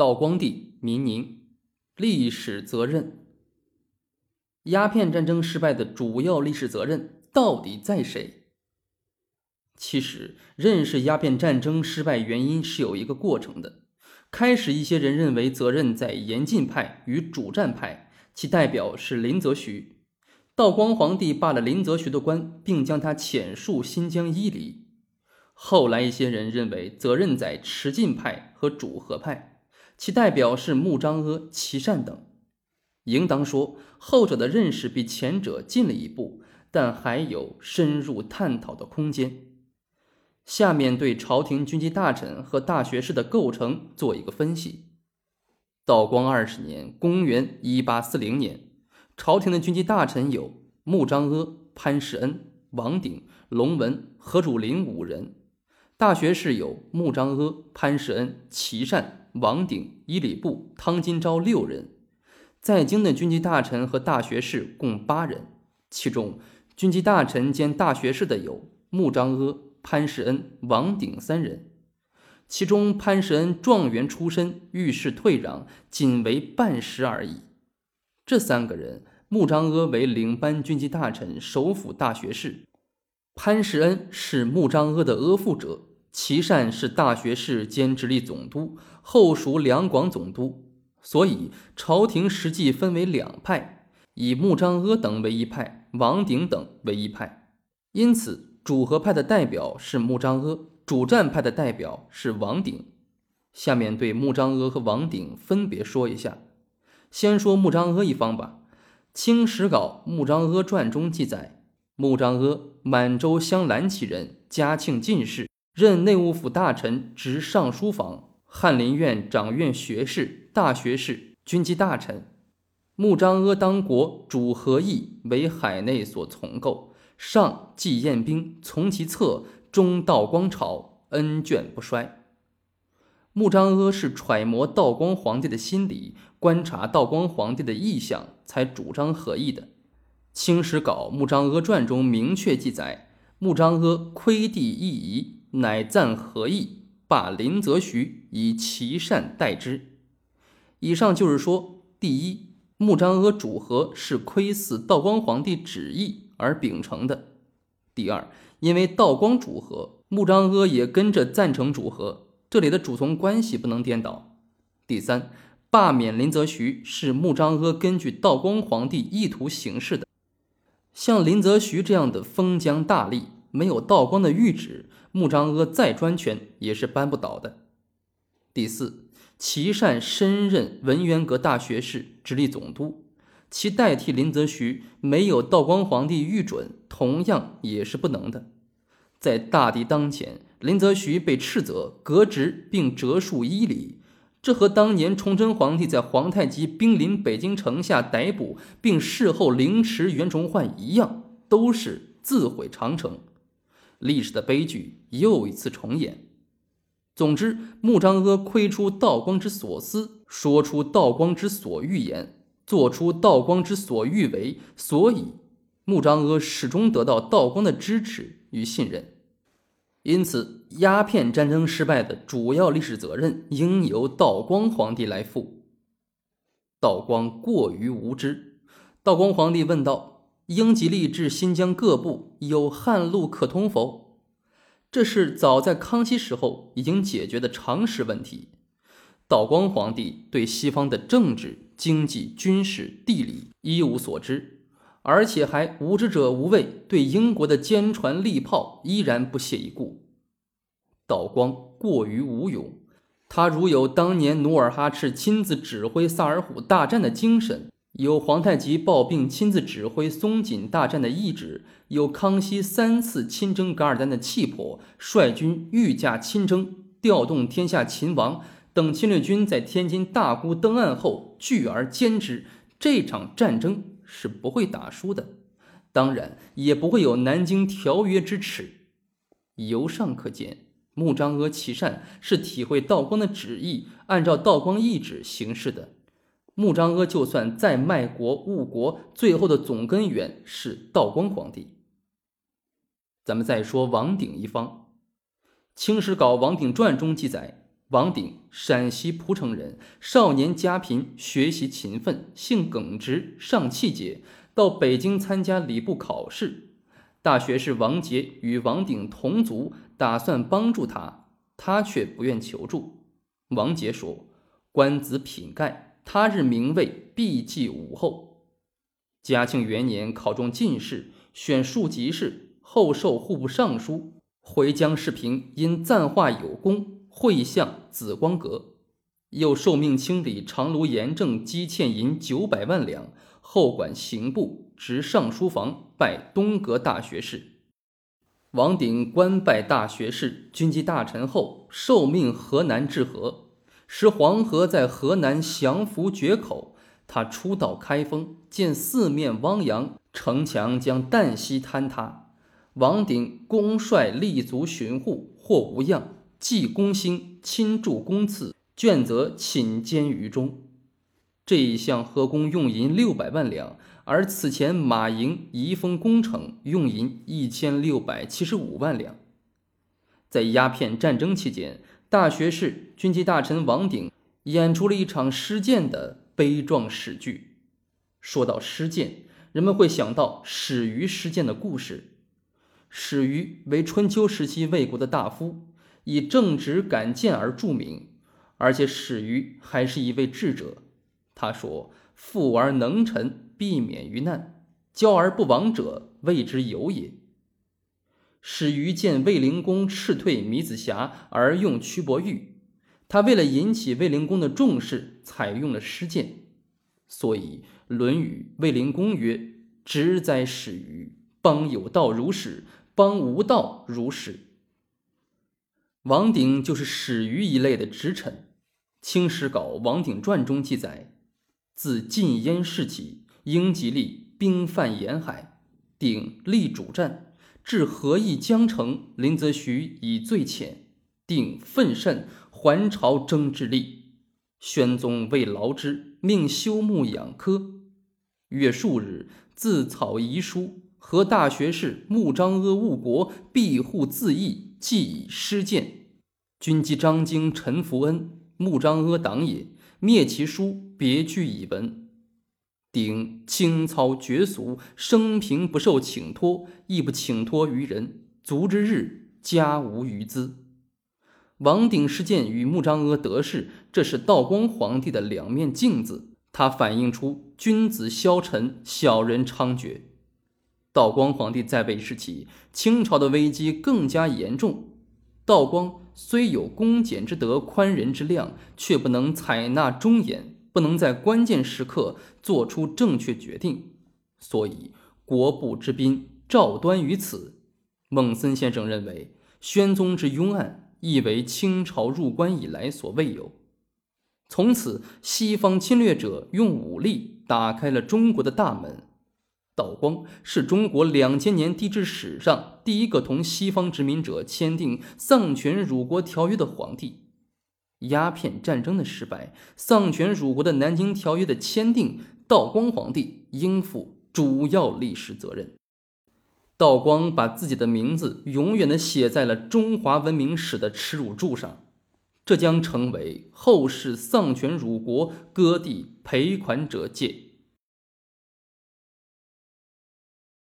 道光帝民宁，历史责任。鸦片战争失败的主要历史责任到底在谁？其实，认识鸦片战争失败原因是有一个过程的。开始，一些人认为责任在严禁派与主战派，其代表是林则徐。道光皇帝罢了林则徐的官，并将他遣戍新疆伊犁。后来，一些人认为责任在持禁派和主和派。其代表是穆彰阿、琦善等，应当说后者的认识比前者进了一步，但还有深入探讨的空间。下面对朝廷军机大臣和大学士的构成做一个分析。道光二十年（公元1840年），朝廷的军机大臣有穆彰阿、潘世恩、王鼎、龙文、何汝霖五人；大学士有穆彰阿、潘世恩、琦善。王鼎、伊礼部、汤金钊六人，在京的军机大臣和大学士共八人，其中军机大臣兼大学士的有穆彰阿、潘世恩、王鼎三人，其中潘世恩状元出身，遇事退让，仅为半时而已。这三个人，穆彰阿为领班军机大臣、首辅大学士，潘世恩是穆彰阿的阿附者。齐善是大学士兼直隶总督，后属两广总督，所以朝廷实际分为两派，以穆彰阿等为一派，王鼎等为一派。因此，主和派的代表是穆彰阿，主战派的代表是王鼎。下面对穆彰阿和王鼎分别说一下。先说穆彰阿一方吧，《清史稿·穆彰阿传》中记载，穆彰阿，满洲镶蓝旗人，嘉庆进士。任内务府大臣，执尚书房、翰林院掌院学士、大学士、军机大臣。穆彰阿当国主和议，为海内所从构。上既宴兵，从其策，终道光朝，恩眷不衰。穆彰阿是揣摩道光皇帝的心理，观察道光皇帝的意向，才主张和议的。《清史稿·穆彰阿传》中明确记载，穆彰阿窥地议仪。乃赞何意，罢林则徐，以其善待之。以上就是说，第一，穆彰阿主和是窥伺道光皇帝旨意而秉承的；第二，因为道光主和，穆彰阿也跟着赞成主和，这里的主从关系不能颠倒；第三，罢免林则徐是穆彰阿根据道光皇帝意图行事的。像林则徐这样的封疆大吏，没有道光的谕旨。穆彰阿再专权也是扳不倒的。第四，琦善身任文渊阁大学士、直隶总督，其代替林则徐没有道光皇帝御准，同样也是不能的。在大敌当前，林则徐被斥责、革职并折戍伊犁，这和当年崇祯皇帝在皇太极兵临北京城下逮捕并事后凌迟袁崇焕一样，都是自毁长城。历史的悲剧又一次重演。总之，穆彰阿窥出道光之所思，说出道光之所欲言，做出道光之所欲为，所以穆彰阿始终得到道光的支持与信任。因此，鸦片战争失败的主要历史责任应由道光皇帝来负。道光过于无知。道光皇帝问道。英吉利至新疆各部有旱路可通否？这是早在康熙时候已经解决的常识问题。道光皇帝对西方的政治、经济、军事、地理一无所知，而且还无知者无畏，对英国的坚船利炮依然不屑一顾。道光过于无勇，他如有当年努尔哈赤亲自指挥萨尔浒大战的精神。有皇太极抱病亲自指挥松锦大战的意旨，有康熙三次亲征噶尔丹的气魄，率军御驾亲征，调动天下秦王等侵略军在天津大沽登岸后聚而歼之，这场战争是不会打输的，当然也不会有南京条约之耻。由上可见，穆彰阿、琦善是体会道光的旨意，按照道光意旨行事的。穆彰阿就算再卖国误国，最后的总根源是道光皇帝。咱们再说王鼎一方，《清史稿·王鼎传》中记载，王鼎，陕西蒲城人，少年家贫，学习勤奋，性耿直，尚气节，到北京参加礼部考试。大学士王杰与王鼎同族，打算帮助他，他却不愿求助。王杰说：“官子品盖，他日名位必继武后。”嘉庆元年考中进士，选庶吉士，后授户部尚书。回江世平因赞画有功。会相紫光阁，又受命清理长芦盐政积欠银九百万两，后管刑部，执尚书房，拜东阁大学士。王鼎官拜大学士、军机大臣后，受命河南治河，使黄河在河南降服决口。他初到开封，见四面汪洋，城墙将旦夕坍塌。王鼎公率立足巡护，或无恙。既公兴，亲助公赐，卷则寝监于中。这一项河工用银六百万两，而此前马营移封工程用银一千六百七十五万两。在鸦片战争期间，大学士、军机大臣王鼎演出了一场施剑的悲壮史剧。说到施剑，人们会想到始于施剑的故事。始于为春秋时期魏国的大夫。以正直敢谏而著名，而且始于还是一位智者。他说：“富而能臣，避免于难；骄而不亡者，谓之有也。”始于见卫灵公斥退米子瑕而用屈伯玉，他为了引起卫灵公的重视，采用了施剑。所以《论语·卫灵公》曰：“直哉始于！邦有道如始，邦无道如始。”王鼎就是始于一类的直臣，《清史稿·王鼎传》中记载：自晋燕世起，英吉利兵犯沿海，鼎立主战，至河邑江城，林则徐以罪浅，定奋甚，还朝征之力。宣宗为劳之，命修木养科。月数日，自草遗书，和大学士穆彰阿误国，庇护自缢。既以失谏，军机张京、陈福恩、穆彰阿党也，灭其书，别具以文。鼎清操绝俗，生平不受请托，亦不请托于人。卒之日，家无余资。王鼎事件与穆彰阿得势，这是道光皇帝的两面镜子，它反映出君子消沉，小人猖獗。道光皇帝在位时期，清朝的危机更加严重。道光虽有恭俭之德、宽仁之量，却不能采纳忠言，能在关键时刻做出正确决定，所以国不之宾赵端于此。孟森先生认为，宣宗之庸案亦为清朝入关以来所未有。从此，西方侵略者用武力打开了中国的大门。道光是中国两千年帝制史上第一个同西方殖民者签订丧权辱国条约的皇帝。鸦片战争的失败，丧权辱国的南京条约的签订，道光皇帝应负主要历史责任。道光把自己的名字永远的写在了中华文明史的耻辱柱上，这将成为后世丧权辱国、割地赔款者戒。